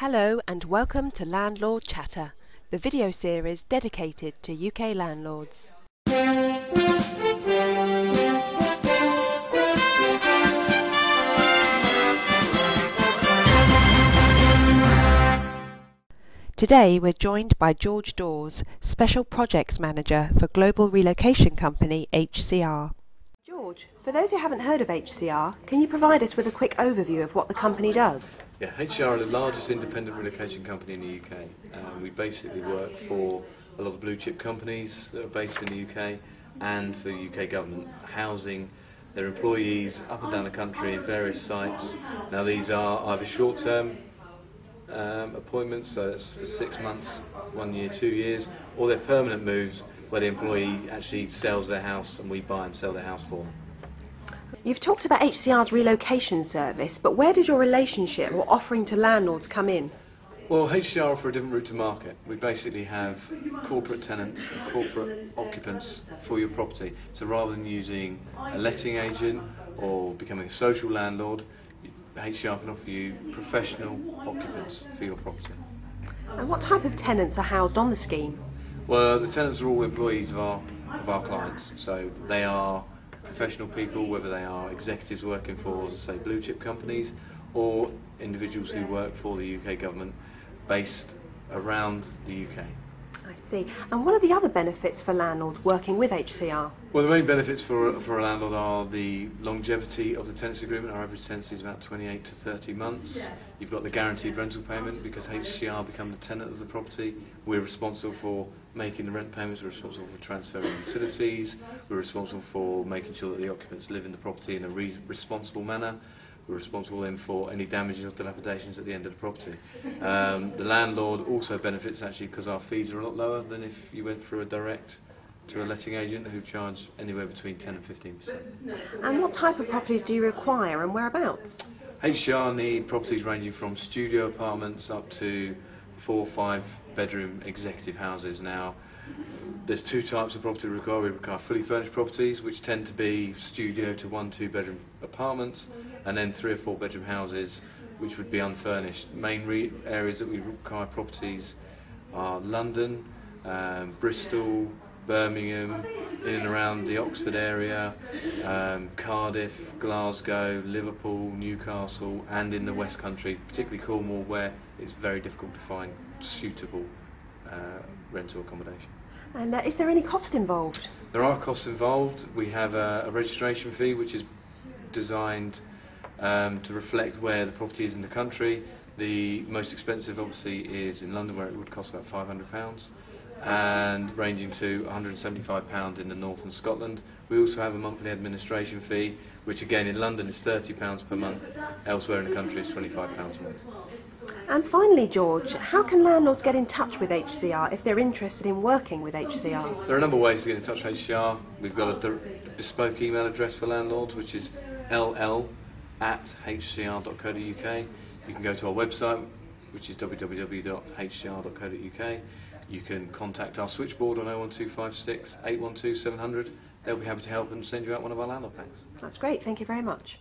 Hello and welcome to Landlord Chatter, the video series dedicated to UK landlords. Today we're joined by George Dawes, Special Projects Manager for global relocation company HCR. George, for those who haven't heard of HCR, can you provide us with a quick overview of what the company does? Yeah, HCR are the largest independent relocation company in the UK. Uh, we basically work for a lot of blue chip companies that are based in the UK and for the UK government, housing their employees up and down the country in various sites. Now, these are either short term um, appointments, so it's for six months, one year, two years, or they're permanent moves where the employee actually sells their house and we buy and sell their house for them. You've talked about HCR's relocation service, but where did your relationship or offering to landlords come in? Well, HCR offer a different route to market. We basically have corporate tenants and corporate occupants for your property. So rather than using a letting agent or becoming a social landlord, HCR can offer you professional occupants for your property. And what type of tenants are housed on the scheme? Well, the tenants are all employees of our of our clients, so they are professional people, whether they are executives working for, say, blue chip companies, or individuals who work for the UK government, based around the UK. I see. And what are the other benefits for landlords working with HCR? Well, the main benefits for, for a landlord are the longevity of the tenancy agreement. Our average tenancy is about 28 to 30 months. You've got the guaranteed rental payment because HCR become the tenant of the property. We're responsible for making the rent payments, we're responsible for transferring utilities, we're responsible for making sure that the occupants live in the property in a re responsible manner. We're responsible then for any damages or dilapidations at the end of the property. Um, the landlord also benefits actually because our fees are a lot lower than if you went through a direct to a letting agent who charge anywhere between 10 and 15%. And what type of properties do you require and whereabouts? HCR need properties ranging from studio apartments up to four five bedroom executive houses now. There's two types of property we require. We require fully furnished properties, which tend to be studio to one, two bedroom apartments, and then three or four bedroom houses, which would be unfurnished. Main areas that we require properties are London, um, Bristol, Birmingham, in and around the Oxford area, um, Cardiff, Glasgow, Liverpool, Newcastle, and in the West Country, particularly Cornwall, where it's very difficult to find suitable uh, rental accommodation. And uh, is there any cost involved? There are costs involved. We have a, a registration fee which is designed um, to reflect where the property is in the country. The most expensive, obviously, is in London, where it would cost about £500, and ranging to £175 in the north and Scotland. We also have a monthly administration fee, which again in London is £30 per month, elsewhere in the country is £25 a month. And finally, George, how can landlords get in touch with HCR if they're interested in working with HCR? There are a number of ways to get in touch with HCR. We've got a bespoke email address for landlords, which is ll at hcr.co.uk. You can go to our website, which is www.hcr.co.uk. You can contact our switchboard on 01256 812 700. They'll be happy to help and send you out one of our landlord packs. That's great. Thank you very much.